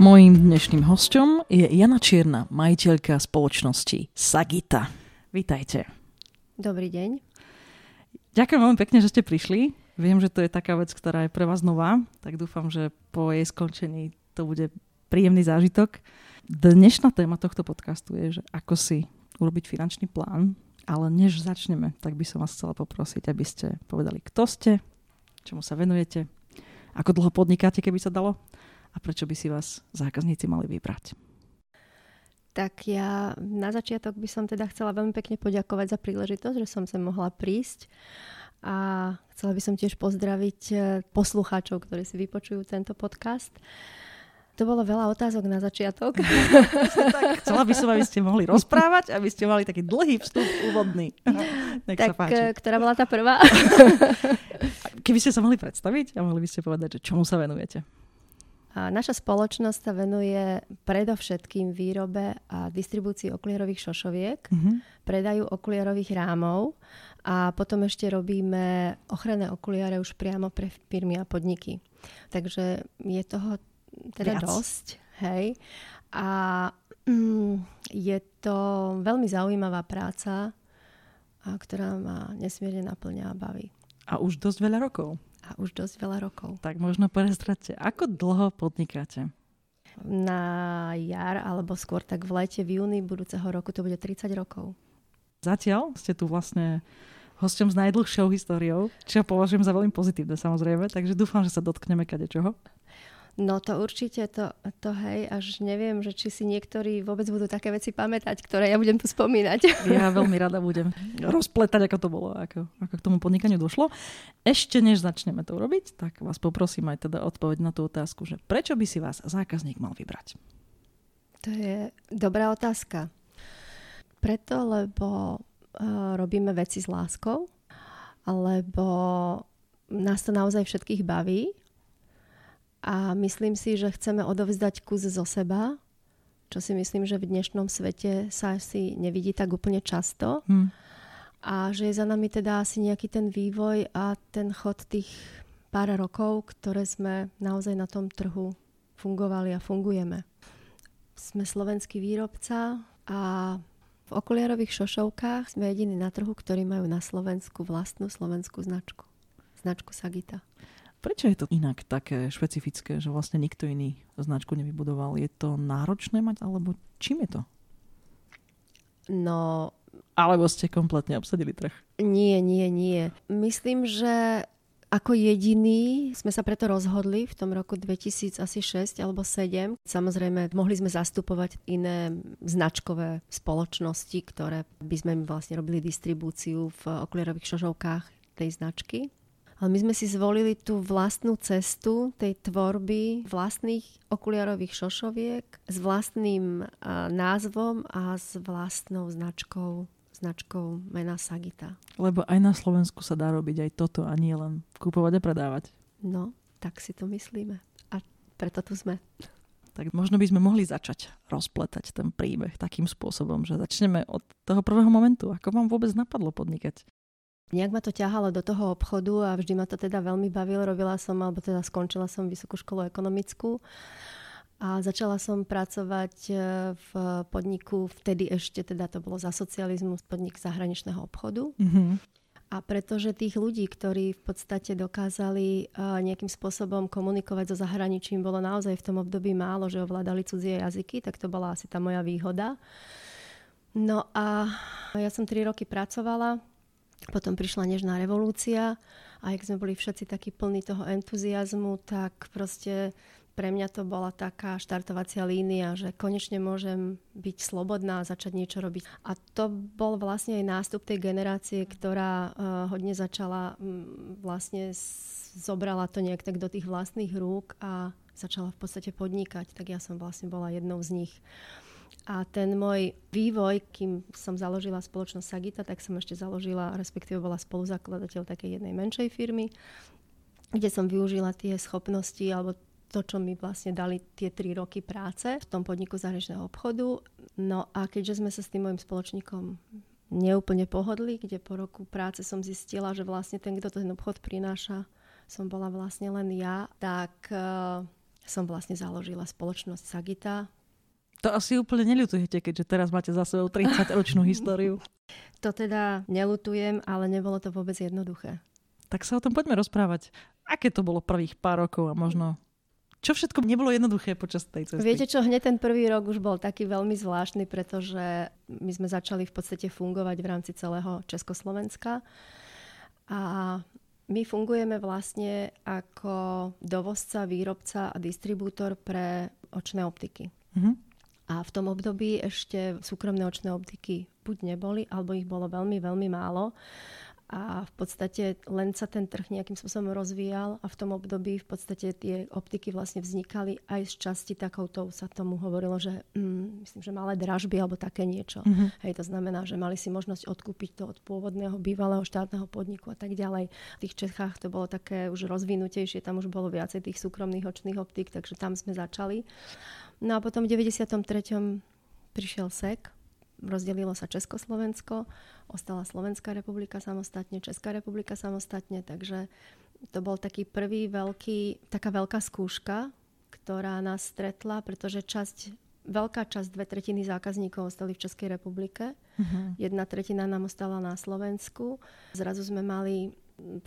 Mojím dnešným hostom je Jana Čierna, majiteľka spoločnosti Sagita. Vítajte. Dobrý deň. Ďakujem veľmi pekne, že ste prišli. Viem, že to je taká vec, ktorá je pre vás nová, tak dúfam, že po jej skončení to bude príjemný zážitok. Dnešná téma tohto podcastu je, že ako si urobiť finančný plán, ale než začneme, tak by som vás chcela poprosiť, aby ste povedali, kto ste, čomu sa venujete, ako dlho podnikáte, keby sa dalo a prečo by si vás zákazníci mali vybrať? Tak ja na začiatok by som teda chcela veľmi pekne poďakovať za príležitosť, že som sa mohla prísť a chcela by som tiež pozdraviť eh, poslucháčov, ktorí si vypočujú tento podcast. To bolo veľa otázok na začiatok. tak, chcela by som, aby ste mohli rozprávať, aby ste mali taký dlhý vstup úvodný. Nech tak, sa páči. Eh, ktorá bola tá prvá? Keby ste sa mohli predstaviť a mohli by ste povedať, že čomu sa venujete? Naša spoločnosť sa venuje predovšetkým výrobe a distribúcii okuliarových šošoviek, mm-hmm. predaju okuliarových rámov a potom ešte robíme ochranné okuliare už priamo pre firmy a podniky. Takže je toho teda Viac. dosť. Hej. A mm, je to veľmi zaujímavá práca, a ktorá ma nesmierne naplňa a baví. A už dosť veľa rokov a už dosť veľa rokov. Tak možno prezrate, ako dlho podnikáte? Na jar, alebo skôr tak v lete, v júni budúceho roku to bude 30 rokov. Zatiaľ ste tu vlastne hosťom s najdlhšou históriou, čo považujem za veľmi pozitívne samozrejme, takže dúfam, že sa dotkneme kade čoho. No to určite, to, to hej, až neviem, že či si niektorí vôbec budú také veci pamätať, ktoré ja budem tu spomínať. Ja veľmi rada budem rozpletať, ako to bolo, ako, ako k tomu podnikaniu došlo. Ešte než začneme to robiť, tak vás poprosím aj teda odpoveď na tú otázku, že prečo by si vás zákazník mal vybrať? To je dobrá otázka. Preto, lebo uh, robíme veci s láskou, alebo nás to naozaj všetkých baví a myslím si, že chceme odovzdať kus zo seba, čo si myslím, že v dnešnom svete sa asi nevidí tak úplne často. Hmm. A že je za nami teda asi nejaký ten vývoj a ten chod tých pár rokov, ktoré sme naozaj na tom trhu fungovali a fungujeme. Sme slovenský výrobca a v okuliarových šošovkách sme jediní na trhu, ktorí majú na Slovensku vlastnú slovenskú značku. Značku Sagita. Prečo je to inak také špecifické, že vlastne nikto iný značku nevybudoval? Je to náročné mať, alebo čím je to? No... Alebo ste kompletne obsadili trh? Nie, nie, nie. Myslím, že ako jediný sme sa preto rozhodli v tom roku 2006 alebo 2007. Samozrejme, mohli sme zastupovať iné značkové spoločnosti, ktoré by sme vlastne robili distribúciu v okuliarových šožovkách tej značky. Ale my sme si zvolili tú vlastnú cestu tej tvorby vlastných okuliarových šošoviek s vlastným názvom a s vlastnou značkou značkou mena Sagita. Lebo aj na Slovensku sa dá robiť aj toto a nie len kúpovať a predávať. No, tak si to myslíme. A preto tu sme. Tak možno by sme mohli začať rozpletať ten príbeh takým spôsobom, že začneme od toho prvého momentu. Ako vám vôbec napadlo podnikať? Nejak ma to ťahalo do toho obchodu a vždy ma to teda veľmi bavilo. Robila som, alebo teda skončila som vysokú školu ekonomickú a začala som pracovať e, v podniku, vtedy ešte teda to bolo za socializmu, podnik zahraničného obchodu. Mm-hmm. A pretože tých ľudí, ktorí v podstate dokázali uh, nejakým spôsobom komunikovať so zahraničím, bolo naozaj v tom období málo, že ovládali cudzie jazyky, tak to bola asi tá moja výhoda. No a ja som tri roky pracovala potom prišla nežná revolúcia a ak sme boli všetci takí plní toho entuziasmu, tak proste pre mňa to bola taká štartovacia línia, že konečne môžem byť slobodná a začať niečo robiť. A to bol vlastne aj nástup tej generácie, ktorá uh, hodne začala, um, vlastne zobrala to nejak tak do tých vlastných rúk a začala v podstate podnikať. Tak ja som vlastne bola jednou z nich. A ten môj vývoj, kým som založila spoločnosť Sagita, tak som ešte založila, respektíve bola spoluzakladateľ takej jednej menšej firmy, kde som využila tie schopnosti alebo to, čo mi vlastne dali tie tri roky práce v tom podniku zahraničného obchodu. No a keďže sme sa s tým môjim spoločníkom neúplne pohodli, kde po roku práce som zistila, že vlastne ten, kto ten obchod prináša, som bola vlastne len ja, tak uh, som vlastne založila spoločnosť Sagita. To asi úplne neľutujete, keďže teraz máte za sebou 30-ročnú históriu. To teda nelutujem, ale nebolo to vôbec jednoduché. Tak sa o tom poďme rozprávať. Aké to bolo prvých pár rokov a možno čo všetko nebolo jednoduché počas tej cesty? Viete čo, hneď ten prvý rok už bol taký veľmi zvláštny, pretože my sme začali v podstate fungovať v rámci celého Československa. A my fungujeme vlastne ako dovozca, výrobca a distribútor pre očné optiky. Mm-hmm. A v tom období ešte súkromné očné optiky buď neboli, alebo ich bolo veľmi, veľmi málo a v podstate len sa ten trh nejakým spôsobom rozvíjal a v tom období v podstate tie optiky vlastne vznikali aj z časti takouto sa tomu hovorilo, že mm, myslím, že malé dražby alebo také niečo. Mm-hmm. Hej, to znamená, že mali si možnosť odkúpiť to od pôvodného bývalého štátneho podniku a tak ďalej. V tých Čechách to bolo také už rozvinutejšie, tam už bolo viacej tých súkromných očných optik, takže tam sme začali. No a potom v 93. prišiel SEK, rozdelilo sa Československo, ostala Slovenská republika samostatne, Česká republika samostatne, takže to bol taký prvý veľký, taká veľká skúška, ktorá nás stretla, pretože časť, veľká časť, dve tretiny zákazníkov ostali v Českej republike, uh-huh. jedna tretina nám ostala na Slovensku. Zrazu sme mali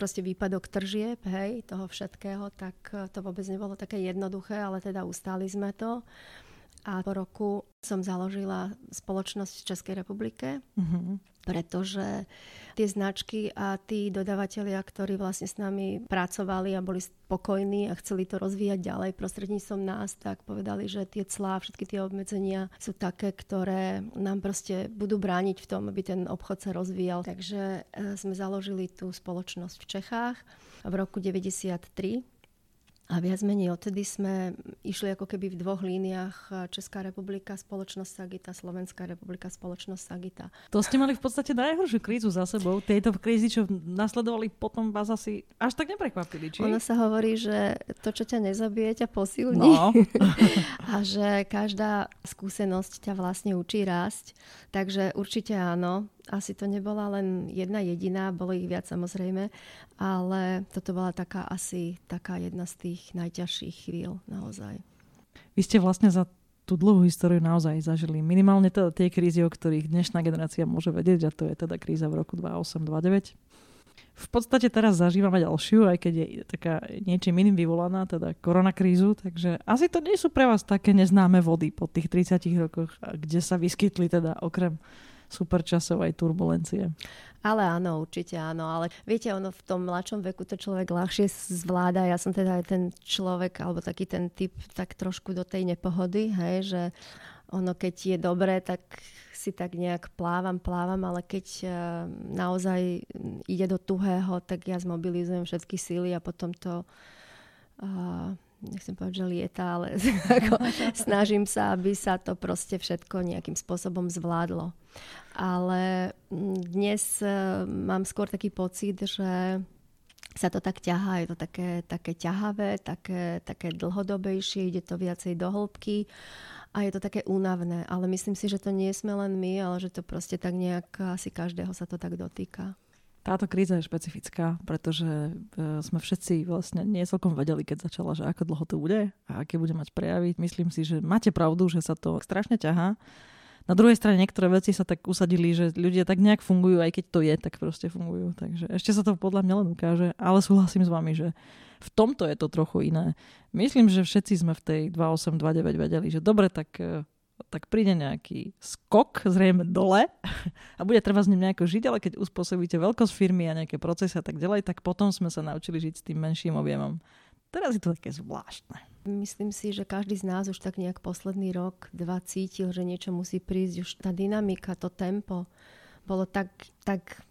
proste výpadok tržieb, hej, toho všetkého, tak to vôbec nebolo také jednoduché, ale teda ustáli sme to a po roku som založila spoločnosť v Českej republike, mm-hmm. pretože tie značky a tí dodavatelia, ktorí vlastne s nami pracovali a boli spokojní a chceli to rozvíjať ďalej prostredníctvom nás, tak povedali, že tie clá, všetky tie obmedzenia sú také, ktoré nám proste budú brániť v tom, aby ten obchod sa rozvíjal. Takže e, sme založili tú spoločnosť v Čechách v roku 93 a viac menej odtedy sme išli ako keby v dvoch líniách Česká republika, spoločnosť Sagita, Slovenská republika, spoločnosť Sagita. To ste mali v podstate najhoršiu krízu za sebou. Tieto krízy, čo nasledovali potom vás asi až tak neprekvapili, či? Ono sa hovorí, že to, čo ťa nezabije, ťa posilní. No. a že každá skúsenosť ťa vlastne učí rásť. Takže určite áno asi to nebola len jedna jediná, bolo ich viac samozrejme, ale toto bola taká asi taká jedna z tých najťažších chvíľ naozaj. Vy ste vlastne za tú dlhú históriu naozaj zažili minimálne teda tie krízy, o ktorých dnešná generácia môže vedieť, a to je teda kríza v roku 2008-2009. V podstate teraz zažívame ďalšiu, aj keď je taká niečím iným vyvolaná, teda koronakrízu, takže asi to nie sú pre vás také neznáme vody po tých 30 rokoch, kde sa vyskytli teda okrem superčasovej turbulencie. Ale áno, určite áno. Ale viete, ono v tom mladšom veku to človek ľahšie zvláda. Ja som teda aj ten človek, alebo taký ten typ, tak trošku do tej nepohody, hej, že ono keď je dobré, tak si tak nejak plávam, plávam, ale keď uh, naozaj ide do tuhého, tak ja zmobilizujem všetky síly a potom to uh, nechcem povedať, že lieta, ale ako, snažím sa, aby sa to proste všetko nejakým spôsobom zvládlo. Ale mm, dnes e, mám skôr taký pocit, že sa to tak ťahá, je to také, také ťahavé, také, také dlhodobejšie, ide to viacej do hĺbky a je to také únavné. Ale myslím si, že to nie sme len my, ale že to proste tak nejak asi každého sa to tak dotýka. Táto kríza je špecifická, pretože e, sme všetci vlastne nie celkom vedeli, keď začala, že ako dlho to bude a aké bude mať prejaviť. Myslím si, že máte pravdu, že sa to strašne ťahá. Na druhej strane niektoré veci sa tak usadili, že ľudia tak nejak fungujú, aj keď to je, tak proste fungujú. Takže ešte sa to podľa mňa len ukáže, ale súhlasím s vami, že v tomto je to trochu iné. Myslím, že všetci sme v tej 2829 vedeli, že dobre, tak e, tak príde nejaký skok, zrejme dole a bude treba s ním nejako žiť, ale keď uspôsobíte veľkosť firmy a nejaké procesy a tak ďalej, tak potom sme sa naučili žiť s tým menším objemom. Teraz je to také zvláštne. Myslím si, že každý z nás už tak nejak posledný rok, dva cítil, že niečo musí prísť. Už tá dynamika, to tempo bolo tak, tak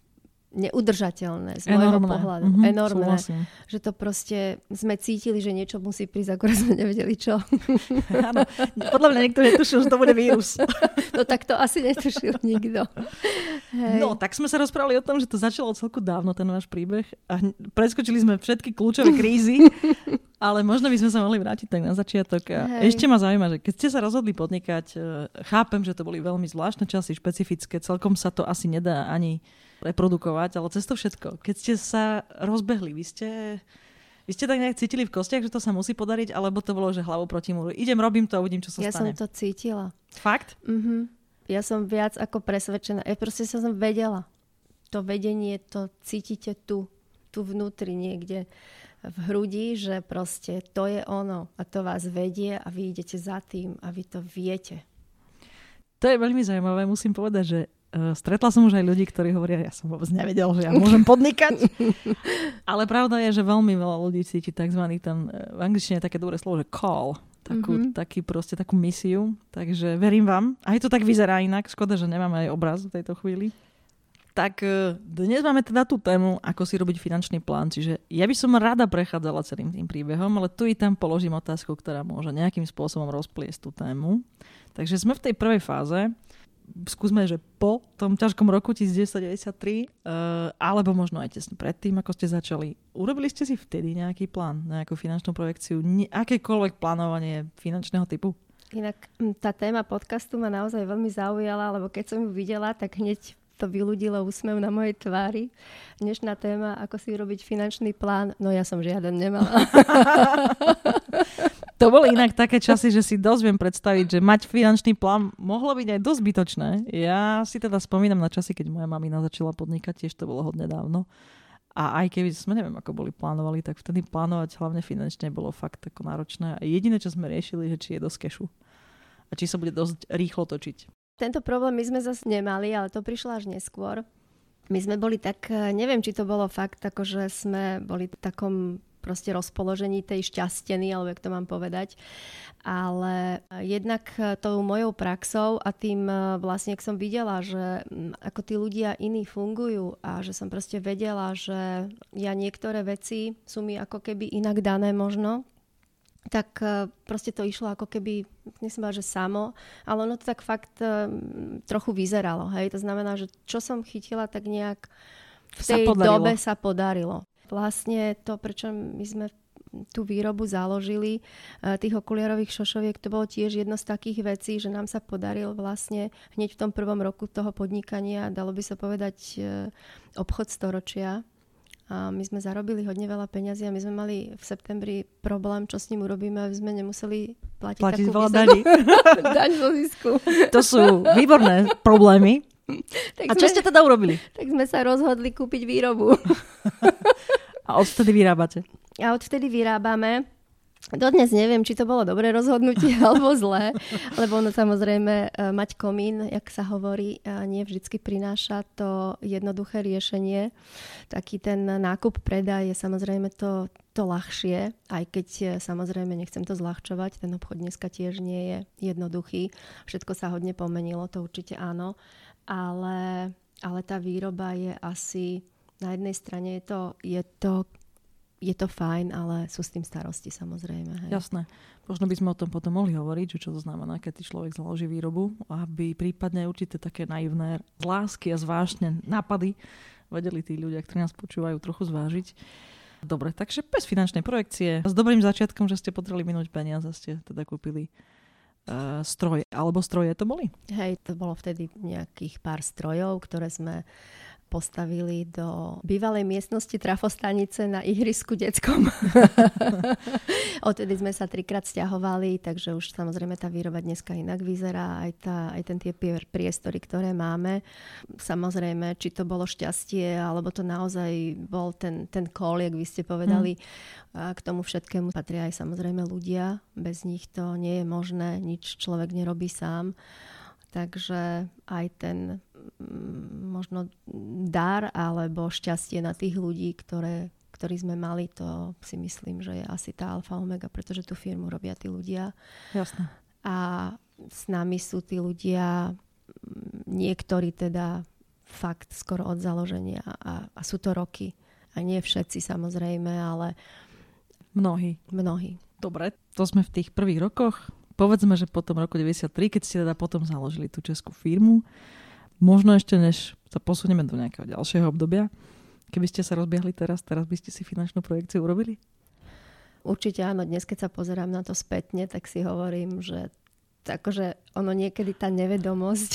neudržateľné z môjho pohľadu. Mm-hmm, Enormné. Súhlasím. Že to proste sme cítili, že niečo musí prísť, akorát sme nevedeli čo. Áno, podľa mňa niekto netušil, že to bude vírus. no tak to asi netušil nikto. Hej. No, tak sme sa rozprávali o tom, že to začalo celku dávno, ten váš príbeh. A preskočili sme všetky kľúčové krízy, ale možno by sme sa mohli vrátiť tak na začiatok. A ešte ma zaujíma, že keď ste sa rozhodli podnikať, e, chápem, že to boli veľmi zvláštne časy, špecifické, celkom sa to asi nedá ani reprodukovať, ale cez to všetko. Keď ste sa rozbehli, vy ste, vy ste tak nejak cítili v kostiach, že to sa musí podariť, alebo to bolo, že hlavou proti múru. Idem, robím to a uvidím, čo sa ja stane. Ja som to cítila. Fakt? Mhm. Ja som viac ako presvedčená. Ja proste som vedela. To vedenie, to cítite tu, tu vnútri niekde v hrudi, že proste to je ono a to vás vedie a vy idete za tým a vy to viete. To je veľmi zaujímavé. Musím povedať, že stretla som už aj ľudí, ktorí hovoria, ja som vôbec nevedel, že ja môžem podnikať. Ale pravda je, že veľmi veľa ľudí cíti tzv. ten, v angličtine je také dobré slovo, že call. Takú, mm-hmm. taký proste, takú misiu. Takže verím vám. Aj to tak vyzerá inak. Škoda, že nemáme aj obraz v tejto chvíli. Tak e, dnes máme teda tú tému, ako si robiť finančný plán. Čiže ja by som rada prechádzala celým tým príbehom, ale tu i tam položím otázku, ktorá môže nejakým spôsobom rozpliesť tú tému. Takže sme v tej prvej fáze skúsme, že po tom ťažkom roku 1993, uh, eh, alebo možno aj tesne predtým, ako ste začali, urobili ste si vtedy nejaký plán, nejakú finančnú projekciu, ne, akékoľvek plánovanie finančného typu? Inak hm, tá téma podcastu ma naozaj veľmi zaujala, lebo keď som ju videla, tak hneď to vyľudilo úsmev na mojej tvári. Dnešná téma, ako si robiť finančný plán, no ja som žiaden nemala. To boli inak také časy, že si dosť viem predstaviť, že mať finančný plán mohlo byť aj dosť zbytočné. Ja si teda spomínam na časy, keď moja mamina začala podnikať, tiež to bolo hodne dávno. A aj keby sme neviem, ako boli plánovali, tak vtedy plánovať hlavne finančne bolo fakt ako náročné. A jediné, čo sme riešili, že či je dosť kešu. A či sa bude dosť rýchlo točiť. Tento problém my sme zase nemali, ale to prišlo až neskôr. My sme boli tak, neviem, či to bolo fakt, ako že sme boli v takom proste rozpoložení tej šťasteny, alebo jak to mám povedať. Ale jednak tou mojou praxou a tým e, vlastne, ak som videla, že ako tí ľudia iní fungujú a že som proste vedela, že ja niektoré veci sú mi ako keby inak dané možno, tak e, proste to išlo ako keby, nechcem že samo, ale ono to tak fakt e, trochu vyzeralo. Hej? To znamená, že čo som chytila, tak nejak v tej sa dobe sa podarilo. Vlastne to, prečo my sme tú výrobu založili eh, tých okuliarových šošoviek, to bolo tiež jedno z takých vecí, že nám sa podaril vlastne hneď v tom prvom roku toho podnikania, dalo by sa povedať, eh, obchod storočia. A my sme zarobili hodne veľa peňazí a my sme mali v septembri problém, čo s ním urobíme, aby sme nemuseli platiť, platiť veľa daní. daň zo zisku. To sú výborné problémy. Tak a čo sme, ste teda urobili? Tak sme sa rozhodli kúpiť výrobu. a odvtedy vyrábate? A odvtedy vyrábame. Dodnes neviem, či to bolo dobré rozhodnutie alebo zlé, lebo ono samozrejme e, mať komín, jak sa hovorí, e, nie vždycky prináša to jednoduché riešenie. Taký ten nákup, predaj je samozrejme to, to ľahšie, aj keď e, samozrejme nechcem to zľahčovať, ten obchod dneska tiež nie je jednoduchý. Všetko sa hodne pomenilo, to určite áno ale, ale tá výroba je asi, na jednej strane je to, je to, je to fajn, ale sú s tým starosti samozrejme. Hej. Jasné. Možno by sme o tom potom mohli hovoriť, čo to znamená, keď človek založí výrobu, aby prípadne určité také naivné lásky a zvážne nápady vedeli tí ľudia, ktorí nás počúvajú, trochu zvážiť. Dobre, takže bez finančnej projekcie, s dobrým začiatkom, že ste potrebovali minúť peniaze, ste teda kúpili uh, stroj, alebo stroje to boli? Hej, to bolo vtedy nejakých pár strojov, ktoré sme postavili do bývalej miestnosti trafostanice na ihrisku detskom. Odtedy sme sa trikrát stiahovali, takže už samozrejme tá výroba dneska inak vyzerá, aj, tá, aj ten tie priestory, ktoré máme. Samozrejme, či to bolo šťastie, alebo to naozaj bol ten, ten call, jak vy ste povedali, mm. k tomu všetkému patria aj samozrejme ľudia. Bez nich to nie je možné, nič človek nerobí sám. Takže aj ten možno dar alebo šťastie na tých ľudí, ktoré, ktorí sme mali, to si myslím, že je asi tá alfa omega, pretože tú firmu robia tí ľudia. Jasne. A s nami sú tí ľudia, mm, niektorí teda fakt skoro od založenia a, a sú to roky. A nie všetci samozrejme, ale mnohí. Mnohí. Dobre, to sme v tých prvých rokoch. Povedzme, že potom roku 93, keď ste teda potom založili tú českú firmu, možno ešte než sa posunieme do nejakého ďalšieho obdobia, keby ste sa rozbiehli teraz, teraz by ste si finančnú projekciu urobili? Určite áno, dnes keď sa pozerám na to spätne, tak si hovorím, že akože ono niekedy tá nevedomosť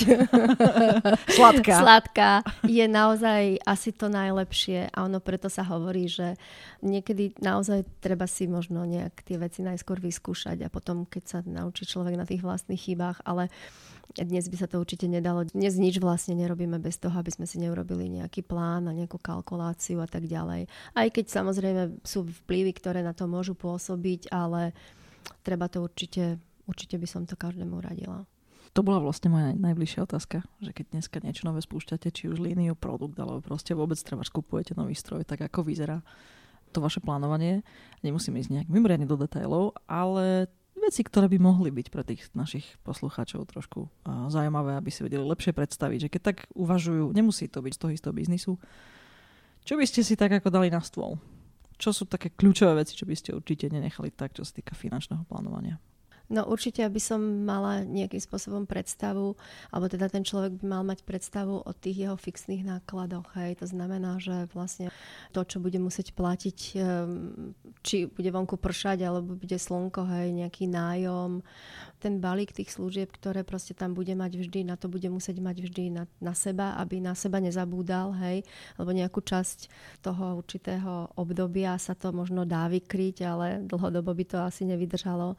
sladká. sladká je naozaj asi to najlepšie a ono preto sa hovorí, že niekedy naozaj treba si možno nejak tie veci najskôr vyskúšať a potom keď sa naučí človek na tých vlastných chybách, ale dnes by sa to určite nedalo. Dnes nič vlastne nerobíme bez toho, aby sme si neurobili nejaký plán a nejakú kalkuláciu a tak ďalej. Aj keď samozrejme sú vplyvy, ktoré na to môžu pôsobiť, ale treba to určite určite by som to každému radila. To bola vlastne moja najbližšia otázka, že keď dneska niečo nové spúšťate, či už líniu, produkt, alebo proste vôbec treba kupujete nový stroj, tak ako vyzerá to vaše plánovanie. Nemusím ísť nejak mimoriadne do detailov, ale veci, ktoré by mohli byť pre tých našich poslucháčov trošku zaujímavé, aby si vedeli lepšie predstaviť, že keď tak uvažujú, nemusí to byť z toho istého biznisu, čo by ste si tak ako dali na stôl? Čo sú také kľúčové veci, čo by ste určite nenechali tak, čo sa týka finančného plánovania? No určite, aby som mala nejakým spôsobom predstavu, alebo teda ten človek by mal mať predstavu o tých jeho fixných nákladoch. Hej. To znamená, že vlastne to, čo bude musieť platiť, ehm, či bude vonku pršať, alebo bude slnko, hej, nejaký nájom, ten balík tých služieb, ktoré proste tam bude mať vždy, na to bude musieť mať vždy na, na seba, aby na seba nezabúdal, hej, alebo nejakú časť toho určitého obdobia sa to možno dá vykryť, ale dlhodobo by to asi nevydržalo.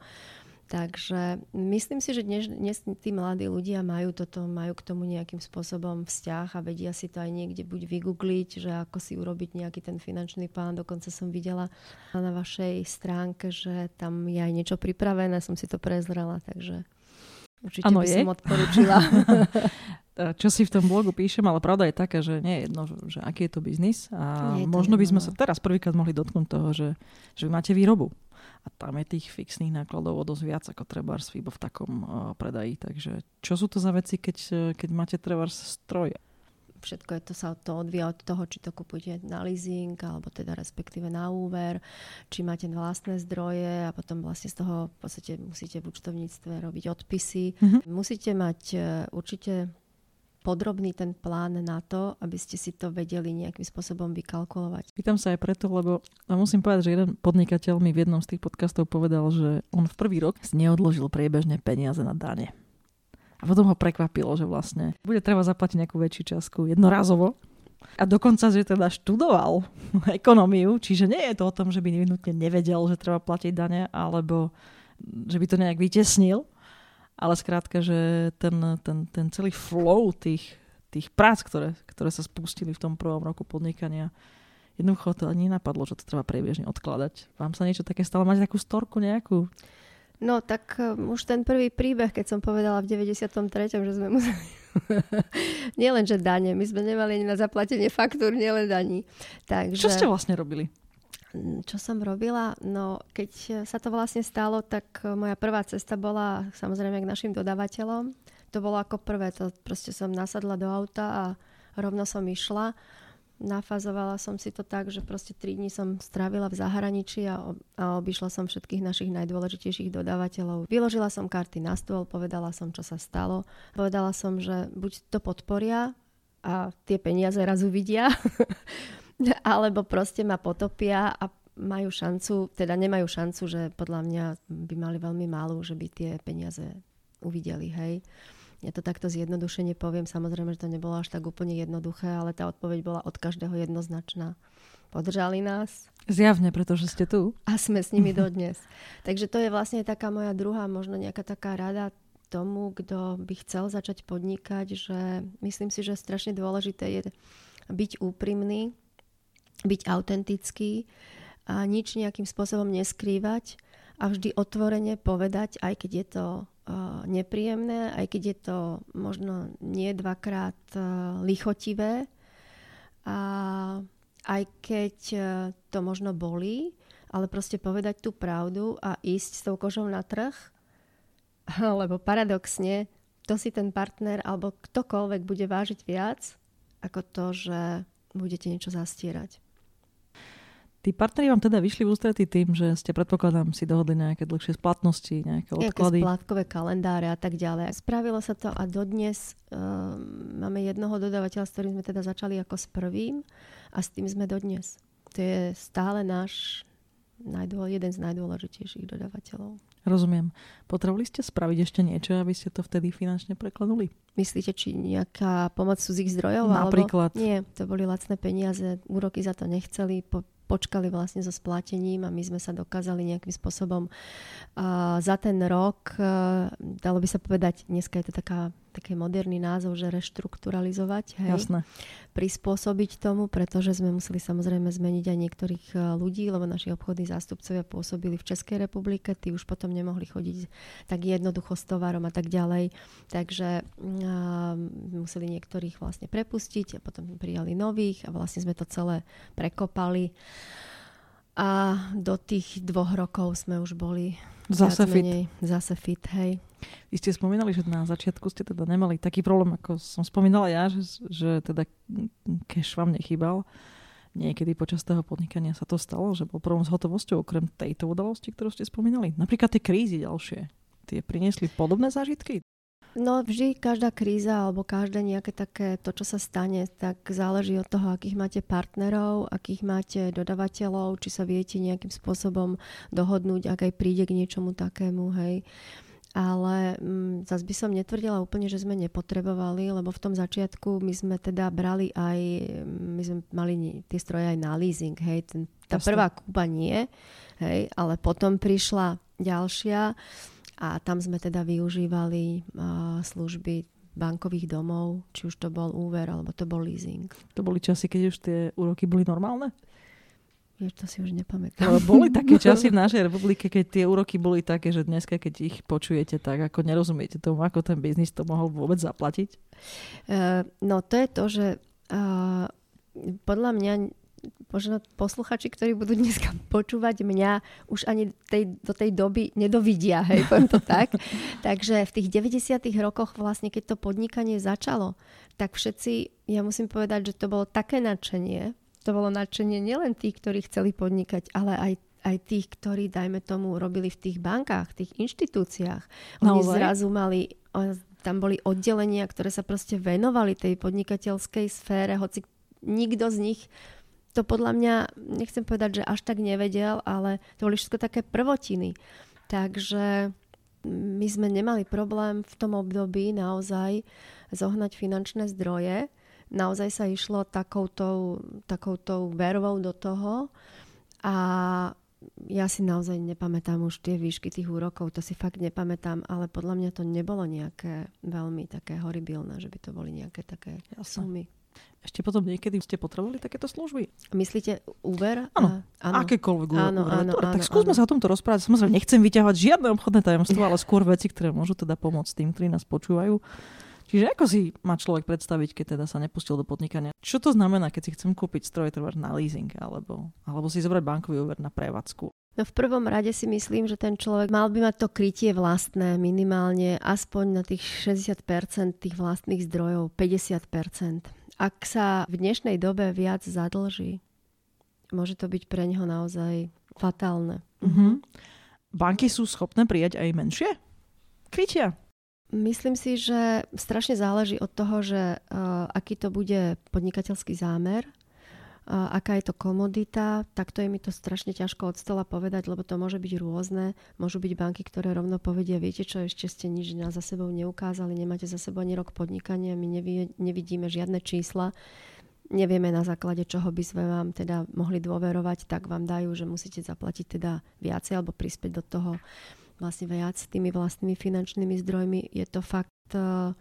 Takže myslím si, že dnes, dnes tí mladí ľudia majú toto, majú k tomu nejakým spôsobom vzťah a vedia si to aj niekde buď vygoogliť, že ako si urobiť nejaký ten finančný plán. Dokonca som videla na vašej stránke, že tam je aj niečo pripravené, som si to prezrela, takže určite ano, by je. som odporúčila. čo si v tom blogu píšem, ale pravda je taká, že nie je jedno, že, aký je to biznis a možno by sme sa teraz prvýkrát mohli dotknúť toho, že, že máte výrobu a tam je tých fixných nákladov o dosť viac ako treba v takom uh, predaji. Takže čo sú to za veci, keď, e, keď máte treba stroj? Všetko je to, sa to odvíja od toho, či to kupujete na leasing, alebo teda respektíve na úver, či máte vlastné zdroje a potom vlastne z toho v podstate musíte v účtovníctve robiť odpisy. Mm-hmm. Musíte mať uh, určite podrobný ten plán na to, aby ste si to vedeli nejakým spôsobom vykalkulovať. Pýtam sa aj preto, lebo a musím povedať, že jeden podnikateľ mi v jednom z tých podcastov povedal, že on v prvý rok neodložil priebežne peniaze na dane. A potom ho prekvapilo, že vlastne bude treba zaplatiť nejakú väčšiu časku jednorazovo. A dokonca, že teda študoval ekonómiu, čiže nie je to o tom, že by nevyhnutne nevedel, že treba platiť dane, alebo že by to nejak vytesnil, ale skrátka, že ten, ten, ten celý flow tých, tých prác, ktoré, ktoré sa spustili v tom prvom roku podnikania, jednoducho to ani nenapadlo, že to treba priebežne odkladať. Vám sa niečo také stalo? Máte takú storku nejakú? No tak um, už ten prvý príbeh, keď som povedala v 93., že sme museli... nielen, že dane, my sme nemali ani na zaplatenie faktúr, nielen daní. Takže... Čo ste vlastne robili? Čo som robila? No, keď sa to vlastne stalo, tak moja prvá cesta bola samozrejme k našim dodávateľom. To bolo ako prvé, to proste som nasadla do auta a rovno som išla. Nafazovala som si to tak, že proste 3 dní som strávila v zahraničí a, a obišla som všetkých našich najdôležitejších dodávateľov. Vyložila som karty na stôl, povedala som, čo sa stalo. Povedala som, že buď to podporia a tie peniaze raz uvidia, alebo proste ma potopia a majú šancu, teda nemajú šancu, že podľa mňa by mali veľmi málo, že by tie peniaze uvideli, hej. Ja to takto zjednodušene poviem, samozrejme, že to nebolo až tak úplne jednoduché, ale tá odpoveď bola od každého jednoznačná. Podržali nás. Zjavne, pretože ste tu. A sme s nimi dodnes. Takže to je vlastne taká moja druhá, možno nejaká taká rada tomu, kto by chcel začať podnikať, že myslím si, že strašne dôležité je byť úprimný, byť autentický a nič nejakým spôsobom neskrývať a vždy otvorene povedať, aj keď je to uh, nepríjemné, aj keď je to možno nie dvakrát uh, lichotivé a aj keď uh, to možno bolí, ale proste povedať tú pravdu a ísť s tou kožou na trh, lebo paradoxne to si ten partner alebo ktokoľvek bude vážiť viac, ako to, že budete niečo zastierať. Tí partneri vám teda vyšli v ústretí tým, že ste predpokladám si dohodli nejaké dlhšie splatnosti, nejaké odklady. Nejaké splátkové kalendáre a tak ďalej. Spravilo sa to a dodnes um, máme jednoho dodávateľa, s ktorým sme teda začali ako s prvým a s tým sme dodnes. To je stále náš najdôle, jeden z najdôležitejších dodávateľov. Rozumiem. Potrebovali ste spraviť ešte niečo, aby ste to vtedy finančne preklenuli? Myslíte, či nejaká pomoc ich zdrojov? Napríklad. Alebo... Nie, to boli lacné peniaze, úroky za to nechceli, po, počkali vlastne so splatením a my sme sa dokázali nejakým spôsobom uh, za ten rok, uh, dalo by sa povedať, dneska je to taká taký moderný názov, že reštrukturalizovať, hej, Jasné. prispôsobiť tomu, pretože sme museli samozrejme zmeniť aj niektorých e, ľudí, lebo naši obchodní zástupcovia pôsobili v Českej republike, tí už potom nemohli chodiť tak jednoducho s tovarom a tak ďalej, takže uh, museli niektorých vlastne prepustiť a potom prijali nových a vlastne sme to celé prekopali a do tých dvoch rokov sme už boli zase fit. Menej, zase fit, hej. Vy ste spomínali, že na začiatku ste teda nemali taký problém, ako som spomínala ja, že, že teda cash vám nechýbal. Niekedy počas toho podnikania sa to stalo, že bol problém s hotovosťou okrem tejto udalosti, ktorú ste spomínali. Napríklad tie krízy ďalšie. Tie priniesli podobné zážitky? No vždy každá kríza alebo každé nejaké také to, čo sa stane, tak záleží od toho, akých máte partnerov, akých máte dodavateľov, či sa viete nejakým spôsobom dohodnúť, ak aj príde k niečomu takému, hej. Ale mm, zase by som netvrdila úplne, že sme nepotrebovali, lebo v tom začiatku my sme teda brali aj, my sme mali tie stroje aj na leasing, hej. Ten, tá Jasne. prvá kúpa nie, hej, ale potom prišla ďalšia a tam sme teda využívali služby bankových domov, či už to bol úver, alebo to bol leasing. To boli časy, keď už tie úroky boli normálne? Vieš, to si už nepamätám. Ale boli také časy v našej republike, keď tie úroky boli také, že dneska, keď ich počujete, tak ako nerozumiete tomu, ako ten biznis to mohol vôbec zaplatiť? Uh, no to je to, že uh, podľa mňa možno posluchači, ktorí budú dneska počúvať mňa, už ani tej, do tej doby nedovidia, hej, poviem to tak. Takže v tých 90. rokoch vlastne, keď to podnikanie začalo, tak všetci, ja musím povedať, že to bolo také nadšenie, to bolo nadšenie nielen tých, ktorí chceli podnikať, ale aj aj tých, ktorí, dajme tomu, robili v tých bankách, tých inštitúciách. Oni Naozaj? zrazu mali, tam boli oddelenia, ktoré sa proste venovali tej podnikateľskej sfére, hoci nikto z nich to podľa mňa, nechcem povedať, že až tak nevedel, ale to boli všetko také prvotiny. Takže my sme nemali problém v tom období naozaj zohnať finančné zdroje. Naozaj sa išlo takouto, takouto vervou do toho a ja si naozaj nepamätám už tie výšky tých úrokov, to si fakt nepamätám, ale podľa mňa to nebolo nejaké veľmi také horibilné, že by to boli nejaké také Jasne. sumy. Ešte potom niekedy ste potrebovali takéto služby? Myslíte Uber? Áno, áno. akékoľvek áno, Uber. Áno, Dobre, áno, tak skúsme áno. sa o tomto rozprávať. Samozrejme, nechcem vyťahovať žiadne obchodné tajomstvo, ale skôr veci, ktoré môžu teda pomôcť tým, ktorí nás počúvajú. Čiže ako si má človek predstaviť, keď teda sa nepustil do podnikania? Čo to znamená, keď si chcem kúpiť stroj trvať na leasing alebo, alebo si zobrať bankový úver na prevádzku? No v prvom rade si myslím, že ten človek mal by mať to krytie vlastné minimálne aspoň na tých 60% tých vlastných zdrojov, 50% ak sa v dnešnej dobe viac zadlží, môže to byť pre neho naozaj fatálne. Mm-hmm. Banky sú schopné prijať aj menšie krytia? Myslím si, že strašne záleží od toho, že uh, aký to bude podnikateľský zámer, aká je to komodita, tak to je mi to strašne ťažko od stola povedať, lebo to môže byť rôzne. Môžu byť banky, ktoré rovno povedia, viete čo, ešte ste nič za sebou neukázali, nemáte za sebou ani rok podnikania, my nevidíme žiadne čísla, nevieme na základe čoho by sme vám teda mohli dôverovať, tak vám dajú, že musíte zaplatiť teda viacej alebo prispieť do toho vlastne viac tými vlastnými finančnými zdrojmi. Je to fakt uh,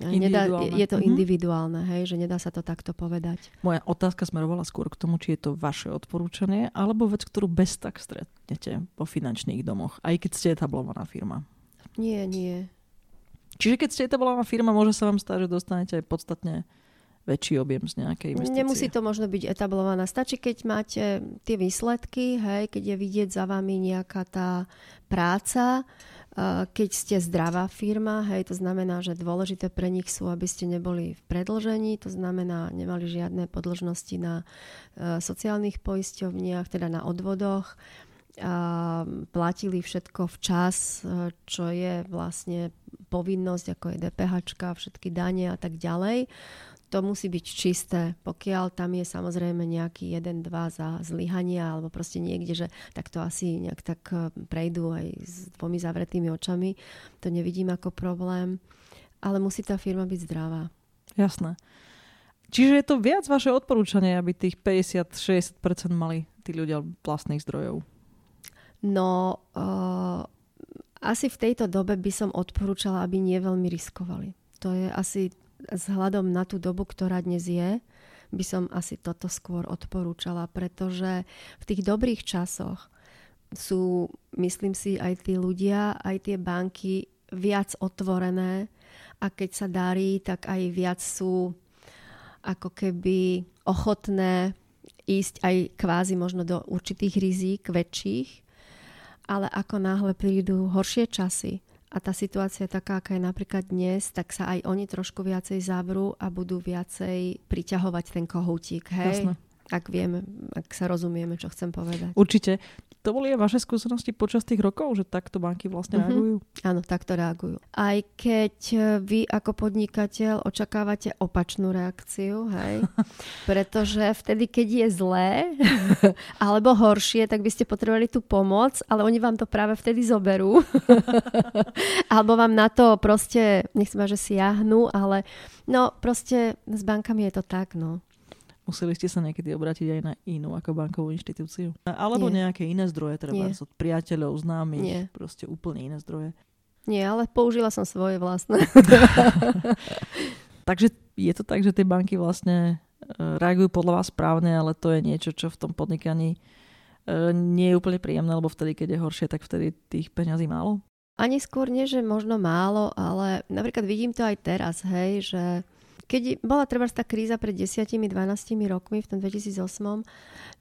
Nedá, je to mhm. individuálne, hej, že nedá sa to takto povedať. Moja otázka smerovala skôr k tomu, či je to vaše odporúčanie, alebo vec, ktorú bez tak stretnete po finančných domoch, aj keď ste etablovaná firma. Nie, nie. Čiže keď ste etablovaná firma, môže sa vám stať, že dostanete aj podstatne väčší objem z nejakej investície. Nemusí to možno byť etablovaná. Stačí, keď máte tie výsledky, hej, keď je vidieť za vami nejaká tá práca, keď ste zdravá firma, hej, to znamená, že dôležité pre nich sú, aby ste neboli v predlžení, to znamená, nemali žiadne podlžnosti na e, sociálnych poisťovniach, teda na odvodoch, a platili všetko včas, čo je vlastne povinnosť, ako je DPH, všetky dane a tak ďalej to musí byť čisté. Pokiaľ tam je samozrejme nejaký jeden, dva za zlyhania alebo proste niekde, že tak to asi nejak tak e, prejdú aj s dvomi zavretými očami, to nevidím ako problém. Ale musí tá firma byť zdravá. Jasné. Čiže je to viac vaše odporúčanie, aby tých 50-60% mali tí ľudia vlastných zdrojov? No, uh, asi v tejto dobe by som odporúčala, aby nie veľmi riskovali. To je asi vzhľadom na tú dobu, ktorá dnes je, by som asi toto skôr odporúčala, pretože v tých dobrých časoch sú, myslím si, aj tí ľudia, aj tie banky viac otvorené a keď sa darí, tak aj viac sú ako keby ochotné ísť aj kvázi možno do určitých rizík väčších, ale ako náhle prídu horšie časy, a tá situácia taká, aká je napríklad dnes, tak sa aj oni trošku viacej zavrú a budú viacej priťahovať ten kohútik. Hej? Jasne. Ak vieme, ak sa rozumieme, čo chcem povedať. Určite. To boli aj vaše skúsenosti počas tých rokov, že takto banky vlastne uh-huh. reagujú? Áno, takto reagujú. Aj keď e, vy ako podnikateľ očakávate opačnú reakciu, hej? Pretože vtedy, keď je zlé alebo horšie, tak by ste potrebovali tú pomoc, ale oni vám to práve vtedy zoberú. alebo vám na to proste, nechcem že siahnu, ale no proste s bankami je to tak, no. Museli ste sa niekedy obrátiť aj na inú ako bankovú inštitúciu? Alebo Nie. nejaké iné zdroje, treba od priateľov, známych, Nie. proste úplne iné zdroje? Nie, ale použila som svoje vlastné. Takže je to tak, že tie banky vlastne e, reagujú podľa vás správne, ale to je niečo, čo v tom podnikaní e, nie je úplne príjemné, lebo vtedy, keď je horšie, tak vtedy tých peňazí málo? Ani skôr nie, že možno málo, ale napríklad vidím to aj teraz, hej, že keď bola treba tá kríza pred 10-12 rokmi v tom 2008,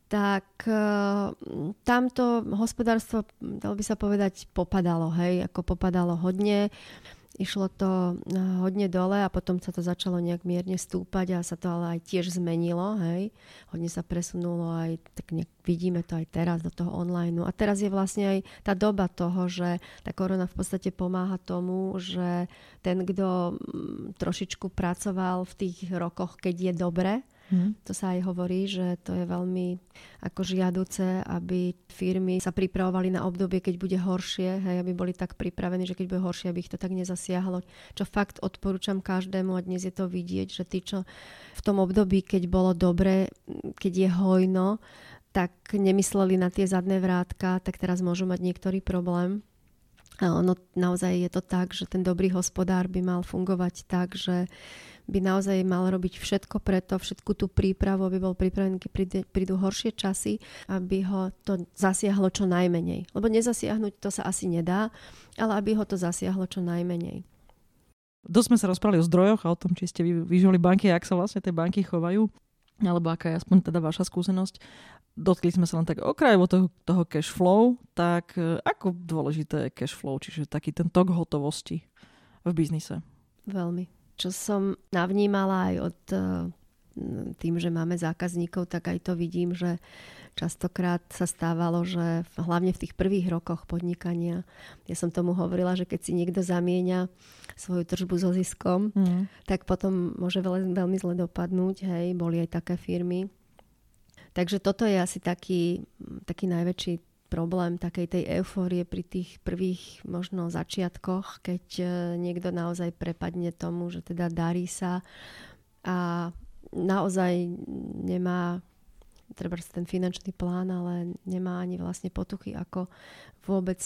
tak uh, tamto hospodárstvo, dalo by sa povedať, popadalo, hej, ako popadalo hodne. Išlo to eh, hodne dole a potom sa to začalo nejak mierne stúpať a sa to ale aj tiež zmenilo, hej. Hodne sa presunulo aj, tak nejak vidíme to aj teraz do toho online. A teraz je vlastne aj tá doba toho, že tá korona v podstate pomáha tomu, že ten, kto mm, trošičku pracoval v tých rokoch, keď je dobre, Hmm. To sa aj hovorí, že to je veľmi ako žiaduce, aby firmy sa pripravovali na obdobie, keď bude horšie, hej, aby boli tak pripravení, že keď bude horšie, aby ich to tak nezasiahlo. Čo fakt odporúčam každému a dnes je to vidieť, že tí, čo v tom období, keď bolo dobre, keď je hojno, tak nemysleli na tie zadné vrátka, tak teraz môžu mať niektorý problém. A ono naozaj je to tak, že ten dobrý hospodár by mal fungovať tak, že by naozaj mal robiť všetko preto, všetku tú prípravu, aby bol pripravený, keď príde, prídu horšie časy, aby ho to zasiahlo čo najmenej. Lebo nezasiahnuť to sa asi nedá, ale aby ho to zasiahlo čo najmenej. Dosť sme sa rozprávali o zdrojoch a o tom, či ste vyžili banky a ak sa vlastne tie banky chovajú, alebo aká je aspoň teda vaša skúsenosť. Dotkli sme sa len tak okrajovo toho, toho cash flow, tak e, ako dôležité je cash flow, čiže taký ten tok hotovosti v biznise? Veľmi čo som navnímala aj od eh, tým, že máme zákazníkov, tak aj to vidím, že častokrát sa stávalo, že hlavne v tých prvých rokoch podnikania, ja som tomu hovorila, že keď si niekto zamieňa svoju tržbu so ziskom, mm. tak potom môže veľmi, veľmi zle dopadnúť. Hej, boli aj také firmy. Takže toto je asi taký, taký najväčší problém takej tej eufórie pri tých prvých možno začiatkoch, keď e, niekto naozaj prepadne tomu, že teda darí sa a naozaj nemá treba ten finančný plán, ale nemá ani vlastne potuchy, ako vôbec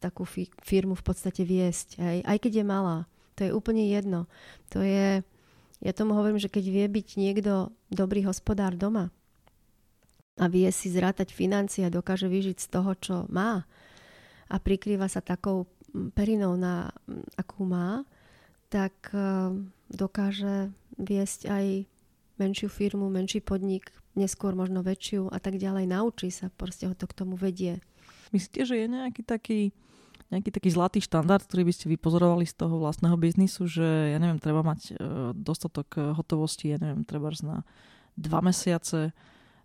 takú firmu v podstate viesť. Hej. Aj keď je malá. To je úplne jedno. To je, ja tomu hovorím, že keď vie byť niekto dobrý hospodár doma, a vie si zrátať financie a dokáže vyžiť z toho, čo má a prikrýva sa takou perinou, na, akú má, tak e, dokáže viesť aj menšiu firmu, menší podnik, neskôr možno väčšiu a tak ďalej. Naučí sa, proste ho to k tomu vedie. Myslíte, že je nejaký taký, nejaký taký zlatý štandard, ktorý by ste vypozorovali z toho vlastného biznisu, že ja neviem, treba mať e, dostatok e, hotovosti, ja neviem, treba na dva mesiace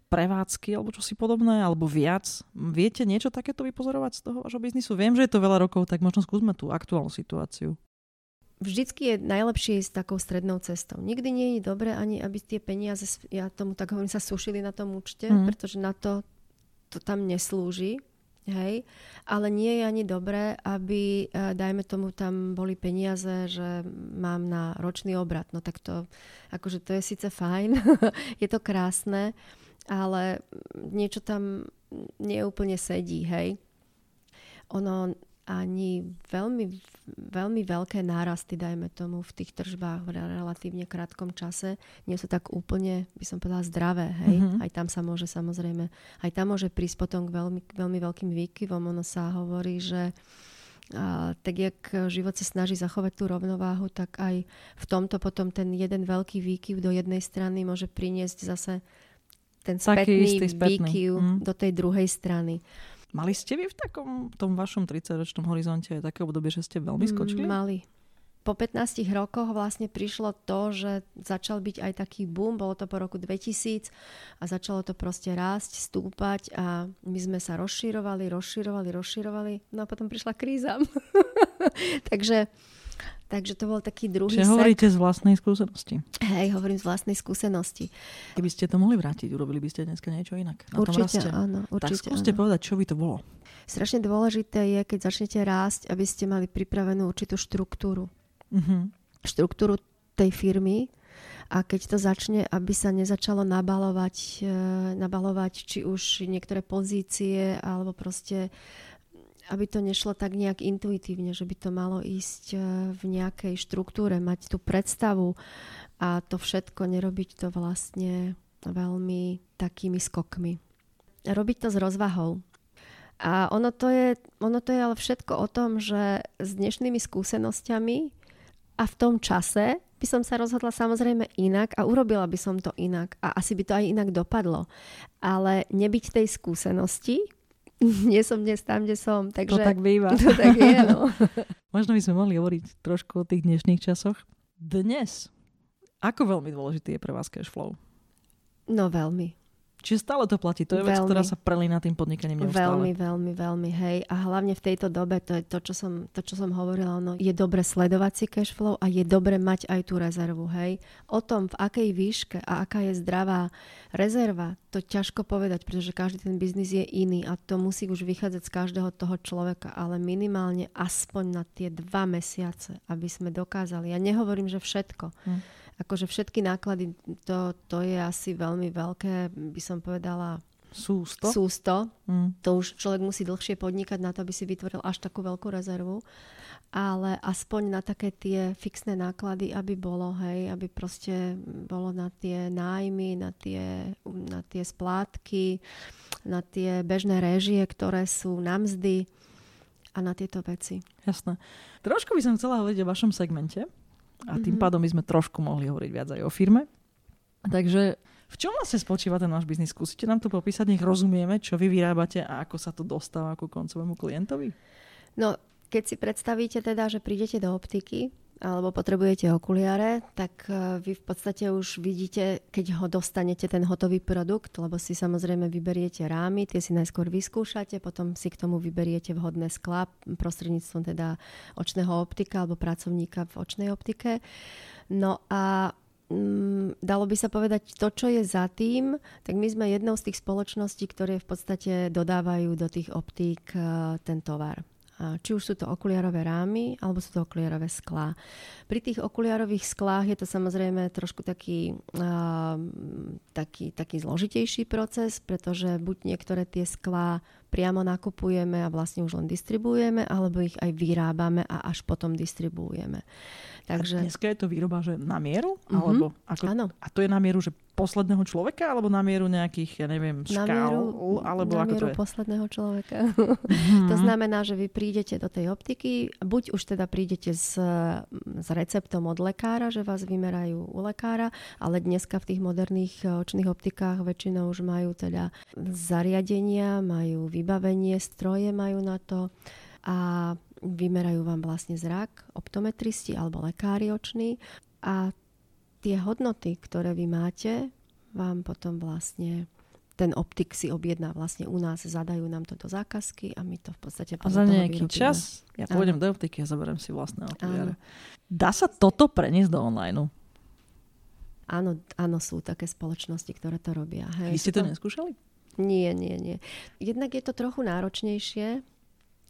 prevádzky alebo čo si podobné, alebo viac. Viete niečo takéto vypozorovať z toho vášho biznisu? Viem, že je to veľa rokov, tak možno skúsme tú aktuálnu situáciu vždycky je najlepšie ísť takou strednou cestou. Nikdy nie je dobré ani, aby tie peniaze, ja tomu tak hovorím, sa sušili na tom účte, mm. pretože na to to tam neslúži. Hej, ale nie je ani dobré, aby, e, dajme tomu, tam boli peniaze, že mám na ročný obrad. No tak to, akože to je síce fajn, je to krásne, ale niečo tam neúplne sedí, hej. Ono ani veľmi, veľmi veľké nárasty, dajme tomu, v tých tržbách v relatívne krátkom čase nie sú tak úplne, by som povedala, zdravé. Hej? Mm-hmm. Aj tam sa môže samozrejme, aj tam môže prísť potom k veľmi, veľmi veľkým výkyvom. Ono sa hovorí, že a, tak jak život sa snaží zachovať tú rovnováhu, tak aj v tomto potom ten jeden veľký výkyv do jednej strany môže priniesť zase ten spätný, výkyv mm. do tej druhej strany. Mali ste vy v takom tom vašom 30-ročnom horizonte také obdobie, že ste veľmi skočili? Mali. Po 15 rokoch vlastne prišlo to, že začal byť aj taký boom, bolo to po roku 2000 a začalo to proste rásť, stúpať a my sme sa rozširovali, rozširovali, rozširovali, no a potom prišla kríza. Takže Takže to bol taký druhý Čiže hovoríte z vlastnej skúsenosti. Hej, hovorím z vlastnej skúsenosti. Keby ste to mohli vrátiť, urobili by ste dneska niečo inak. Na určite áno. Určite, tak skúste áno. povedať, čo by to bolo. Strašne dôležité je, keď začnete rásť, aby ste mali pripravenú určitú štruktúru. Uh-huh. Štruktúru tej firmy, a keď to začne, aby sa nezačalo nabalovať, e, nabalovať či už niektoré pozície alebo proste aby to nešlo tak nejak intuitívne, že by to malo ísť e, v nejakej štruktúre, mať tú predstavu a to všetko nerobiť to vlastne veľmi takými skokmi. Robiť to s rozvahou. A ono to, je, ono to je ale všetko o tom, že s dnešnými skúsenosťami a v tom čase by som sa rozhodla samozrejme inak a urobila by som to inak a asi by to aj inak dopadlo. Ale nebyť tej skúsenosti, nie som dnes tam, kde som. Takže, to tak býva. To tak je, no. Možno by sme mohli hovoriť trošku o tých dnešných časoch. Dnes, ako veľmi dôležitý je pre vás cash flow? No veľmi. Čiže stále to platí. To je veľmi, vec, ktorá sa prelína tým podnikaním neustále. Veľmi, veľmi, veľmi, hej. A hlavne v tejto dobe, to je to, čo som, to, čo som hovorila, ono, je dobre sledovať si cash flow a je dobre mať aj tú rezervu, hej. O tom, v akej výške a aká je zdravá rezerva, to ťažko povedať, pretože každý ten biznis je iný a to musí už vychádzať z každého toho človeka, ale minimálne aspoň na tie dva mesiace, aby sme dokázali. Ja nehovorím, že všetko. Hm akože všetky náklady, to, to je asi veľmi veľké, by som povedala, Sústo? Sústo. Mm. To už človek musí dlhšie podnikať na to, aby si vytvoril až takú veľkú rezervu. Ale aspoň na také tie fixné náklady, aby bolo, hej, aby proste bolo na tie nájmy, na tie, na tie splátky, na tie bežné réžie, ktoré sú na mzdy a na tieto veci. Jasné. Trošku by som chcela hovoriť o vašom segmente, a tým mm-hmm. pádom by sme trošku mohli hovoriť viac aj o firme. Takže v čom vlastne spočíva ten náš biznis? Skúsite nám to popísať, nech rozumieme, čo vy vyrábate a ako sa to dostáva ku koncovému klientovi? No, keď si predstavíte teda, že prídete do optiky, alebo potrebujete okuliare, tak e, vy v podstate už vidíte, keď ho dostanete ten hotový produkt, lebo si samozrejme vyberiete rámy, tie si najskôr vyskúšate, potom si k tomu vyberiete vhodné sklá prostredníctvom teda očného optika alebo pracovníka v očnej optike. No a mm, dalo by sa povedať, to, čo je za tým, tak my sme jednou z tých spoločností, ktoré v podstate dodávajú do tých optík e, ten tovar. Či už sú to okuliarové rámy, alebo sú to okuliarové sklá. Pri tých okuliarových sklách je to samozrejme trošku taký, uh, taký, taký zložitejší proces, pretože buď niektoré tie sklá priamo nakupujeme a vlastne už len distribuujeme, alebo ich aj vyrábame a až potom distribuujeme. Takže... A dneska je to výroba, že na mieru? Mm-hmm. Alebo ako... Áno. A to je na mieru, že posledného človeka, alebo na mieru nejakých, ja neviem, škál, na mieru, alebo na ako mieru to je? posledného človeka. Mm-hmm. to znamená, že vy prídete do tej optiky, buď už teda prídete s, s receptom od lekára, že vás vymerajú u lekára, ale dneska v tých moderných očných optikách väčšinou už majú teda zariadenia, majú vybavenie, stroje majú na to a vymerajú vám vlastne zrak, optometristi alebo lekári oční a tie hodnoty, ktoré vy máte, vám potom vlastne ten optik si objedná vlastne u nás, zadajú nám toto zákazky a my to v podstate A za nejaký vyrobíme. čas ja pôjdem do optiky a zaberiem si vlastné okuliare. Dá sa toto preniesť do online? Áno, áno, sú také spoločnosti, ktoré to robia. Hej. Vy ste to, to neskúšali? Nie, nie, nie. Jednak je to trochu náročnejšie,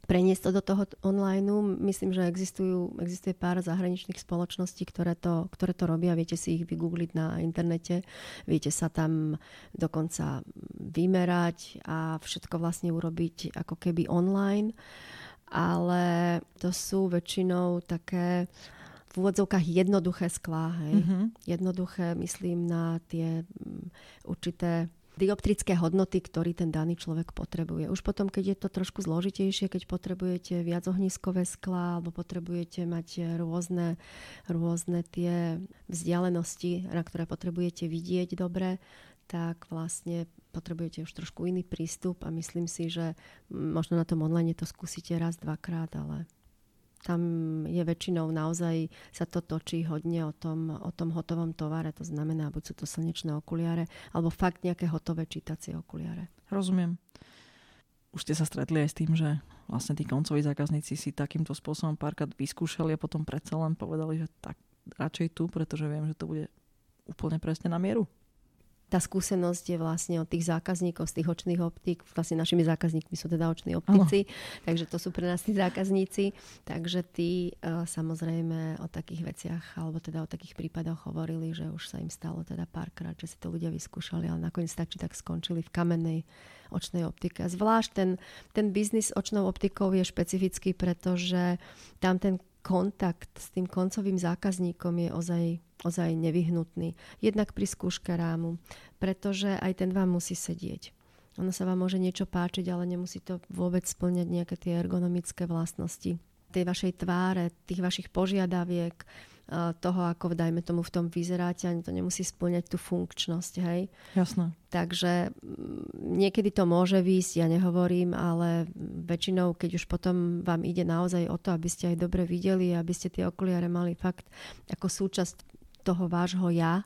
preniesť to do toho online. Myslím, že existujú, existuje pár zahraničných spoločností, ktoré to, ktoré to robia. Viete si ich vygoogliť na internete, viete sa tam dokonca vymerať a všetko vlastne urobiť ako keby online. Ale to sú väčšinou také v úvodzovkách jednoduché sklá. Hej? Mm-hmm. Jednoduché, myslím, na tie mm, určité dioptrické hodnoty, ktorý ten daný človek potrebuje. Už potom, keď je to trošku zložitejšie, keď potrebujete viac ohniskové skla alebo potrebujete mať rôzne, rôzne tie vzdialenosti, na ktoré potrebujete vidieť dobre, tak vlastne potrebujete už trošku iný prístup a myslím si, že možno na tom online to skúsite raz, dvakrát, ale tam je väčšinou naozaj sa to točí hodne o tom, o tom hotovom tovare, to znamená, buď sú to slnečné okuliare, alebo fakt nejaké hotové čítacie okuliare. Rozumiem. Už ste sa stretli aj s tým, že vlastne tí koncoví zákazníci si takýmto spôsobom párkrát vyskúšali a potom predsa len povedali, že tak radšej tu, pretože viem, že to bude úplne presne na mieru tá skúsenosť je vlastne od tých zákazníkov z tých očných optík. Vlastne našimi zákazníkmi sú teda oční optici, ano. takže to sú pre nás tí zákazníci. Takže tí uh, samozrejme o takých veciach, alebo teda o takých prípadoch hovorili, že už sa im stalo teda párkrát, že si to ľudia vyskúšali, ale nakoniec tak či tak skončili v kamennej očnej optike. A zvlášť ten, ten biznis očnou optikou je špecifický, pretože tam ten kontakt s tým koncovým zákazníkom je ozaj, ozaj nevyhnutný. Jednak pri skúške rámu, pretože aj ten vám musí sedieť. Ono sa vám môže niečo páčiť, ale nemusí to vôbec splňať nejaké tie ergonomické vlastnosti tej vašej tváre, tých vašich požiadaviek, toho, ako dajme tomu v tom vyzeráte, ani to nemusí splňať tú funkčnosť, hej. Jasné. Takže mm, niekedy to môže výjsť, ja nehovorím, ale väčšinou, keď už potom vám ide naozaj o to, aby ste aj dobre videli, aby ste tie okuliare mali fakt ako súčasť toho vášho ja,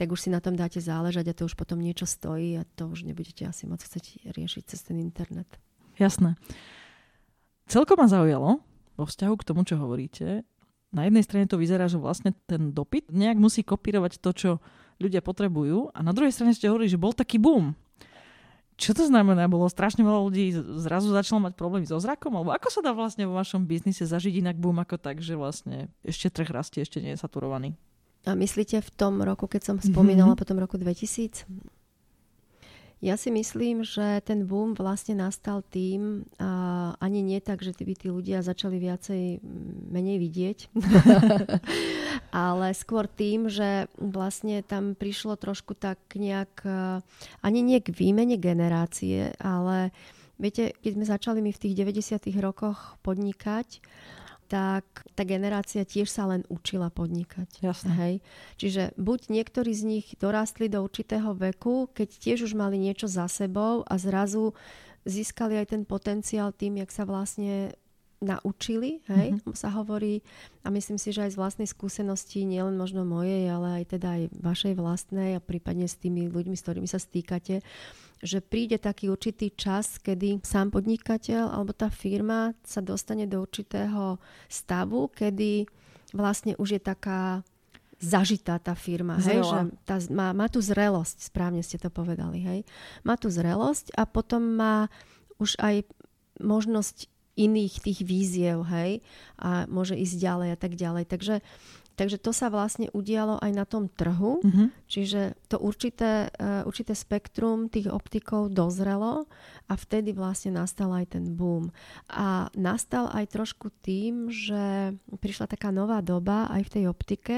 tak už si na tom dáte záležať a to už potom niečo stojí a to už nebudete asi moc chcieť riešiť cez ten internet. Jasné. Celkom ma zaujalo vo vzťahu k tomu, čo hovoríte, na jednej strane to vyzerá, že vlastne ten dopyt nejak musí kopírovať to, čo ľudia potrebujú a na druhej strane ste hovorili, že bol taký boom. Čo to znamená? Bolo strašne veľa ľudí zrazu začalo mať problémy so zrakom? Alebo ako sa dá vlastne vo vašom biznise zažiť inak boom ako tak, že vlastne ešte trh rastie, ešte nie je saturovaný? A myslíte v tom roku, keď som spomínala, mm-hmm. potom roku 2000? Ja si myslím, že ten boom vlastne nastal tým, a ani nie tak, že by tí ľudia začali viacej menej vidieť, ale skôr tým, že vlastne tam prišlo trošku tak nejak, ani nie k výmene generácie, ale viete, keď sme začali my v tých 90. rokoch podnikať, tak tá generácia tiež sa len učila podnikať. Jasne. Hej? Čiže buď niektorí z nich dorastli do určitého veku, keď tiež už mali niečo za sebou a zrazu získali aj ten potenciál tým, jak sa vlastne naučili, hej, mm-hmm. sa hovorí a myslím si, že aj z vlastnej skúsenosti, nielen možno mojej, ale aj teda aj vašej vlastnej a prípadne s tými ľuďmi, s ktorými sa stýkate, že príde taký určitý čas, kedy sám podnikateľ alebo tá firma sa dostane do určitého stavu, kedy vlastne už je taká zažitá tá firma. Hej, že tá, má, má tú zrelosť, správne ste to povedali. Hej. Má tú zrelosť a potom má už aj možnosť iných tých víziev, hej, a môže ísť ďalej a tak ďalej. Takže Takže to sa vlastne udialo aj na tom trhu, mm-hmm. čiže to určité, uh, určité spektrum tých optikov dozrelo a vtedy vlastne nastal aj ten boom. A nastal aj trošku tým, že prišla taká nová doba aj v tej optike,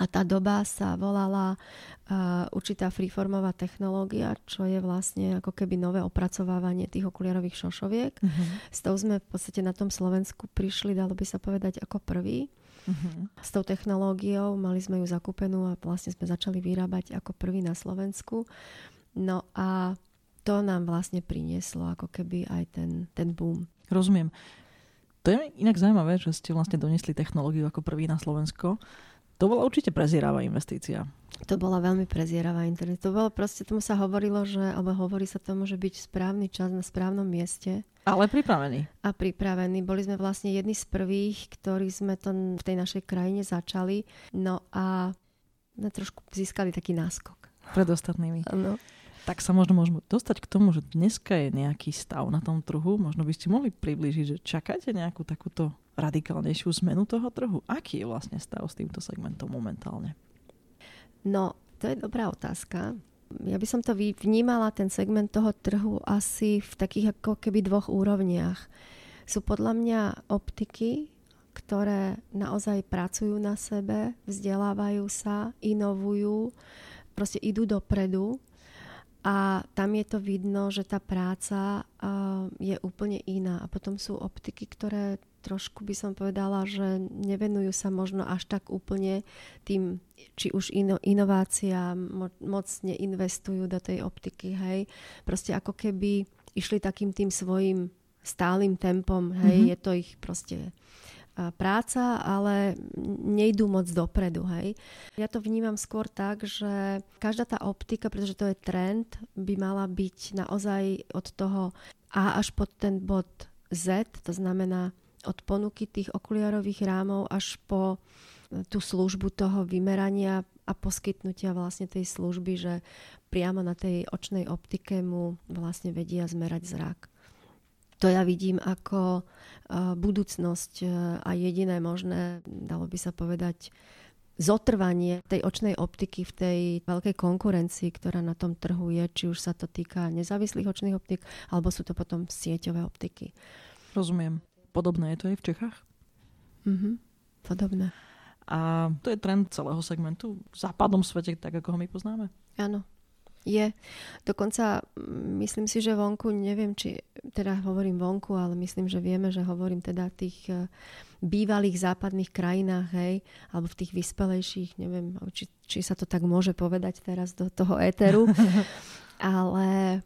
A tá doba sa volala uh, určitá freeformová technológia, čo je vlastne ako keby nové opracovávanie tých okuliarových šošoviek. Uh-huh. S tou sme v podstate na tom Slovensku prišli, dalo by sa povedať, ako prvý. Uh-huh. S tou technológiou mali sme ju zakúpenú a vlastne sme začali vyrábať ako prvý na Slovensku. No a to nám vlastne prinieslo ako keby aj ten, ten boom. Rozumiem. To je inak zaujímavé, že ste vlastne donesli technológiu ako prvý na Slovensko. To bola určite prezieravá investícia. To bola veľmi prezieravá internet. To bolo proste, tomu sa hovorilo, že, alebo hovorí sa tomu, že byť správny čas na správnom mieste. Ale pripravený. A pripravený. Boli sme vlastne jedni z prvých, ktorí sme to v tej našej krajine začali. No a sme trošku získali taký náskok. Pred ostatnými. Ano. Tak sa možno môžeme dostať k tomu, že dneska je nejaký stav na tom trhu. Možno by ste mohli priblížiť, že čakáte nejakú takúto radikálnejšiu zmenu toho trhu? Aký je vlastne stav s týmto segmentom momentálne? No, to je dobrá otázka. Ja by som to vnímala, ten segment toho trhu asi v takých ako keby dvoch úrovniach. Sú podľa mňa optiky, ktoré naozaj pracujú na sebe, vzdelávajú sa, inovujú, proste idú dopredu a tam je to vidno, že tá práca je úplne iná. A potom sú optiky, ktoré trošku by som povedala, že nevenujú sa možno až tak úplne tým, či už ino, inovácia, mo, moc neinvestujú do tej optiky, hej. Proste ako keby išli takým tým svojim stálym tempom, hej, mm-hmm. je to ich proste práca, ale nejdú moc dopredu. Hej. Ja to vnímam skôr tak, že každá tá optika, pretože to je trend, by mala byť naozaj od toho A až pod ten bod Z, to znamená od ponuky tých okuliarových rámov až po tú službu toho vymerania a poskytnutia vlastne tej služby, že priamo na tej očnej optike mu vlastne vedia zmerať zrak to ja vidím ako uh, budúcnosť uh, a jediné možné, dalo by sa povedať, zotrvanie tej očnej optiky v tej veľkej konkurencii, ktorá na tom trhu je, či už sa to týka nezávislých očných optik, alebo sú to potom sieťové optiky. Rozumiem. Podobné je to aj v Čechách? Mhm, podobné. A to je trend celého segmentu v západnom svete, tak ako ho my poznáme? Áno, je. Dokonca mm, myslím si, že vonku, neviem, či teda hovorím vonku, ale myslím, že vieme, že hovorím teda v tých e, bývalých západných krajinách, hej, alebo v tých vyspelejších, neviem, či, či sa to tak môže povedať teraz do toho éteru. ale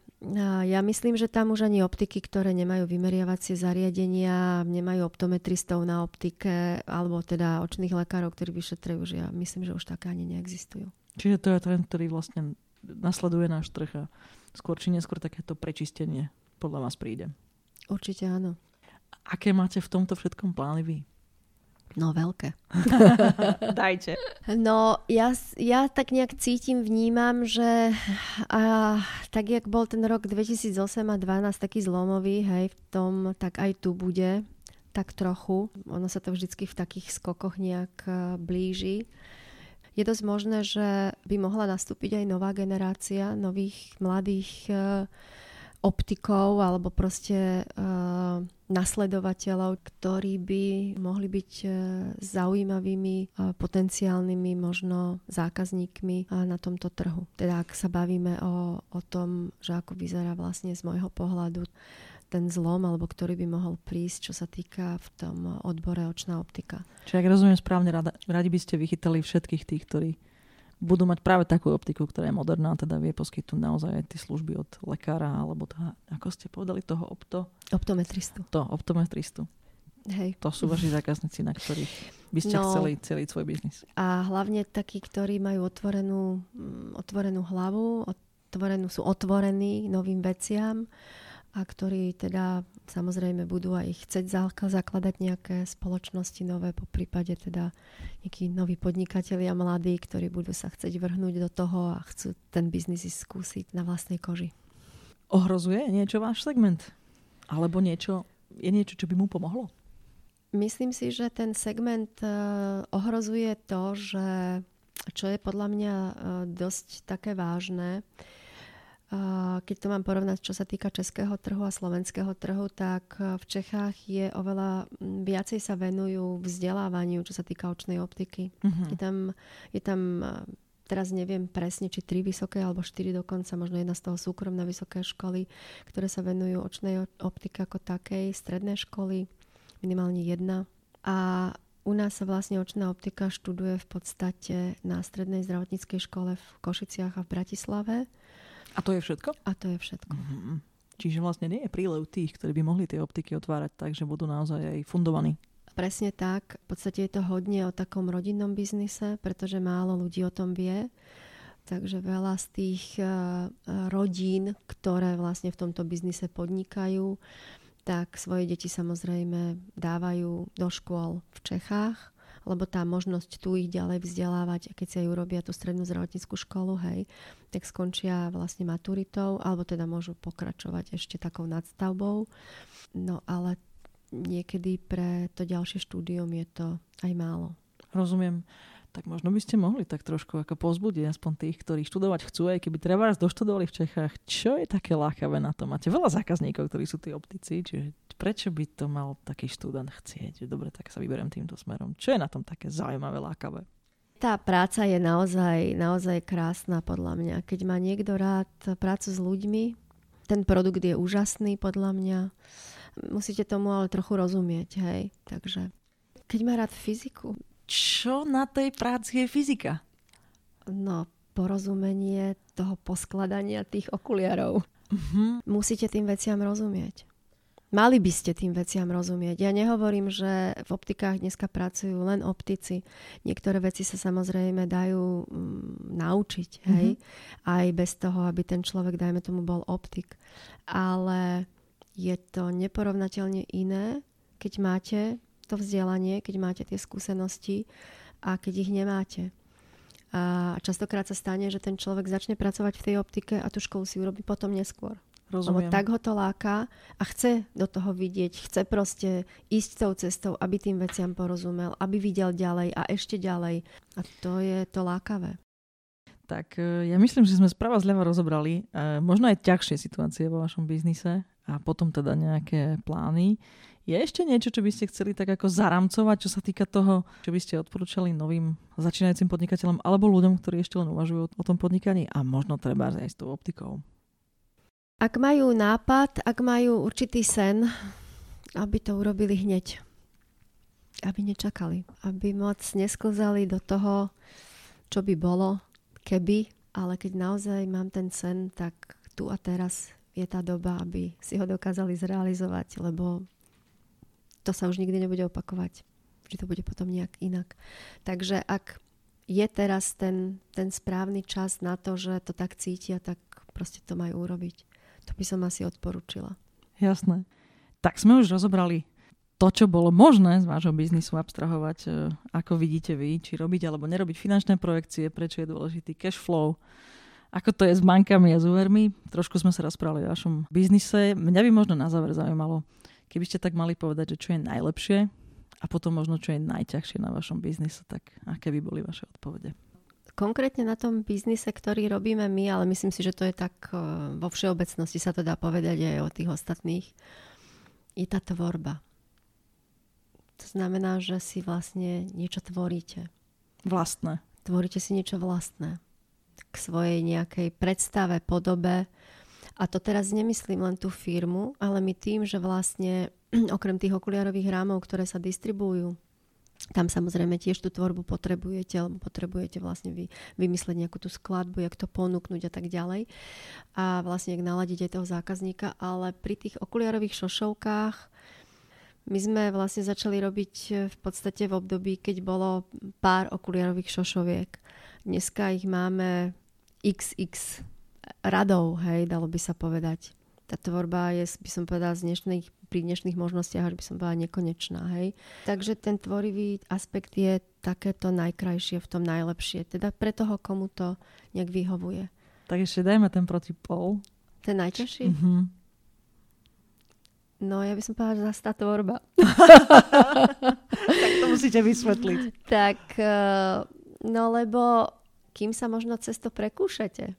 ja myslím, že tam už ani optiky, ktoré nemajú vymeriavacie zariadenia, nemajú optometristov na optike, alebo teda očných lekárov, ktorí vyšetrujú, že ja myslím, že už také ani neexistujú. Čiže to je trend, ktorý vlastne nasleduje náš trh a skôr či neskôr takéto prečistenie podľa vás príde. Určite áno. Aké máte v tomto všetkom plány vy? No veľké. Dajte. No ja, ja tak nejak cítim, vnímam, že a, tak jak bol ten rok 2008 a 2012 taký zlomový, hej, v tom, tak aj tu bude tak trochu. Ono sa to vždycky v takých skokoch nejak blíži je dosť možné, že by mohla nastúpiť aj nová generácia nových mladých e, optikov alebo proste uh, nasledovateľov, ktorí by mohli byť uh, zaujímavými uh, potenciálnymi možno zákazníkmi uh, na tomto trhu. Teda ak sa bavíme o, o tom, že ako vyzerá vlastne z môjho pohľadu ten zlom, alebo ktorý by mohol prísť, čo sa týka v tom odbore očná optika. Čiže ak rozumiem správne, rada, radi by ste vychytali všetkých tých, ktorí budú mať práve takú optiku, ktorá je moderná, teda vie poskytnúť naozaj aj tie služby od lekára, alebo toho, ako ste povedali, toho opto... Optometristu. To, optometristu. Hej. To sú vaši zákazníci, na ktorých by ste no, chceli celý svoj biznis. A hlavne takí, ktorí majú otvorenú, mm, otvorenú hlavu, otvorenú, sú otvorení novým veciam a ktorí teda samozrejme budú aj chcieť zakladať nejaké spoločnosti nové, po prípade teda nejakí noví podnikatelia mladí, ktorí budú sa chcieť vrhnúť do toho a chcú ten biznis skúsiť na vlastnej koži. Ohrozuje niečo váš segment? Alebo niečo, je niečo, čo by mu pomohlo? Myslím si, že ten segment e, ohrozuje to, že čo je podľa mňa e, dosť také vážne, keď to mám porovnať, čo sa týka českého trhu a slovenského trhu, tak v Čechách je oveľa viacej sa venujú vzdelávaniu, čo sa týka očnej optiky. Uh-huh. Je tam, je tam teraz neviem presne, či tri vysoké alebo štyri dokonca, možno jedna z toho súkromné vysoké školy, ktoré sa venujú očnej optike ako takej, stredné školy, minimálne jedna. A u nás sa vlastne očná optika študuje v podstate na strednej zdravotníckej škole v Košiciach a v Bratislave. A to je všetko? A to je všetko. Mm-hmm. Čiže vlastne nie je prílev tých, ktorí by mohli tie optiky otvárať tak, že budú naozaj aj fundovaní. Presne tak. V podstate je to hodne o takom rodinnom biznise, pretože málo ľudí o tom vie. Takže veľa z tých uh, rodín, ktoré vlastne v tomto biznise podnikajú, tak svoje deti samozrejme dávajú do škôl v Čechách lebo tá možnosť tu ich ďalej vzdelávať, keď si aj urobia tú strednú zdravotníckú školu, hej, tak skončia vlastne maturitou, alebo teda môžu pokračovať ešte takou nadstavbou. No ale niekedy pre to ďalšie štúdium je to aj málo. Rozumiem tak možno by ste mohli tak trošku ako pozbudiť aspoň tých, ktorí študovať chcú, aj keby treba doštudovali v Čechách. Čo je také lákavé na to? Máte veľa zákazníkov, ktorí sú tí optici, čiže prečo by to mal taký študent chcieť? Dobre, tak sa vyberiem týmto smerom. Čo je na tom také zaujímavé, lákavé? Tá práca je naozaj, naozaj krásna podľa mňa. Keď má niekto rád prácu s ľuďmi, ten produkt je úžasný podľa mňa. Musíte tomu ale trochu rozumieť, hej. Takže keď má rád fyziku, čo na tej práci je fyzika? No, porozumenie toho poskladania tých okuliarov. Uh-huh. Musíte tým veciam rozumieť. Mali by ste tým veciam rozumieť. Ja nehovorím, že v optikách dneska pracujú len optici. Niektoré veci sa samozrejme dajú mm, naučiť, hej? Mm-hmm. Aj bez toho, aby ten človek, dajme tomu, bol optik. Ale je to neporovnateľne iné, keď máte to vzdelanie, keď máte tie skúsenosti a keď ich nemáte. A častokrát sa stane, že ten človek začne pracovať v tej optike a tú školu si urobí potom neskôr. Rozumiem. Lebo tak ho to láka a chce do toho vidieť, chce proste ísť tou cestou, aby tým veciam porozumel, aby videl ďalej a ešte ďalej. A to je to lákavé. Tak e, ja myslím, že sme správa zľava rozobrali e, možno aj ťažšie situácie vo vašom biznise a potom teda nejaké plány. Je ešte niečo, čo by ste chceli tak ako zaramcovať, čo sa týka toho, čo by ste odporúčali novým začínajúcim podnikateľom alebo ľuďom, ktorí ešte len uvažujú o tom podnikaní a možno treba aj s tou optikou? Ak majú nápad, ak majú určitý sen, aby to urobili hneď. Aby nečakali. Aby moc nesklzali do toho, čo by bolo, keby, ale keď naozaj mám ten sen, tak tu a teraz je tá doba, aby si ho dokázali zrealizovať, lebo to sa už nikdy nebude opakovať. Vždy to bude potom nejak inak. Takže ak je teraz ten, ten správny čas na to, že to tak cítia, tak proste to majú urobiť. To by som asi odporúčila. Jasné. Tak sme už rozobrali to, čo bolo možné z vášho biznisu abstrahovať, e, ako vidíte vy, či robiť alebo nerobiť finančné projekcie, prečo je dôležitý cash flow, ako to je s bankami a s. Trošku sme sa rozprávali o vašom biznise. Mňa by možno na záver zaujímalo, Keby ste tak mali povedať, že čo je najlepšie a potom možno čo je najťažšie na vašom biznise, tak aké by boli vaše odpovede? Konkrétne na tom biznise, ktorý robíme my, ale myslím si, že to je tak e, vo všeobecnosti sa to dá povedať aj o tých ostatných, je tá tvorba. To znamená, že si vlastne niečo tvoríte. Vlastné. Tvoríte si niečo vlastné. K svojej nejakej predstave, podobe, a to teraz nemyslím len tú firmu, ale my tým, že vlastne okrem tých okuliarových rámov, ktoré sa distribujú, tam samozrejme tiež tú tvorbu potrebujete, alebo potrebujete vlastne vy, vymysleť nejakú tú skladbu, jak to ponúknuť a tak ďalej. A vlastne jak naladiť aj toho zákazníka. Ale pri tých okuliarových šošovkách my sme vlastne začali robiť v podstate v období, keď bolo pár okuliarových šošoviek. Dneska ich máme XX radou, hej, dalo by sa povedať. Tá tvorba je, by som povedala, z dnešných, pri dnešných možnostiach, až by som povedala, nekonečná, hej. Takže ten tvorivý aspekt je takéto najkrajšie, v tom najlepšie. Teda pre toho, komu to nejak vyhovuje. Tak ešte dajme ten protipol. Ten najťažší? Mm-hmm. No, ja by som povedala, že zase tá tvorba. tak to musíte vysvetliť. Tak, eh, no lebo kým sa možno cez to prekúšate,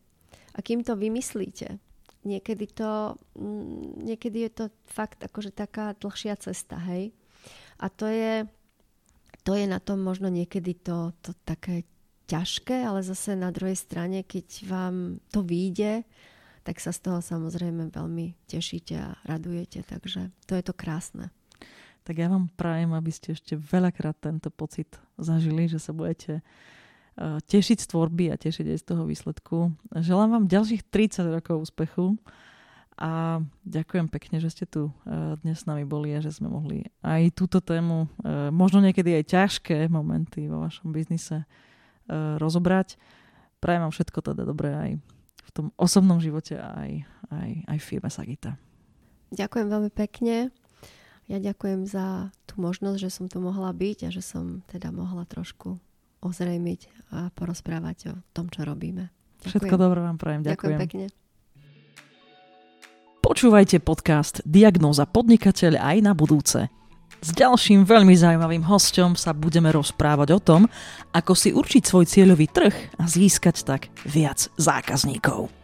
A kým to vymyslíte, niekedy, to, mm, niekedy je to fakt akože taká dlhšia cesta, hej. A to je, to je na tom možno niekedy to, to také ťažké, ale zase na druhej strane, keď vám to vyjde, tak sa z toho samozrejme veľmi tešíte a radujete. Takže to je to krásne. Tak ja vám prajem, aby ste ešte veľakrát tento pocit zažili, že sa budete tešiť z tvorby a tešiť aj z toho výsledku. Želám vám ďalších 30 rokov úspechu a ďakujem pekne, že ste tu uh, dnes s nami boli a že sme mohli aj túto tému, uh, možno niekedy aj ťažké momenty vo vašom biznise rozobrať. Prajem vám všetko teda dobré aj v tom osobnom živote aj, aj, aj firme Sagita. Ďakujem veľmi pekne. Ja ďakujem za tú možnosť, že som tu mohla byť a že som teda mohla trošku ozrejmiť a porozprávať o tom, čo robíme. Ďakujem. Všetko dobré vám prajem. Ďakujem. Ďakujem pekne. Počúvajte podcast Diagnóza podnikateľ aj na budúce. S ďalším veľmi zaujímavým hostom sa budeme rozprávať o tom, ako si určiť svoj cieľový trh a získať tak viac zákazníkov.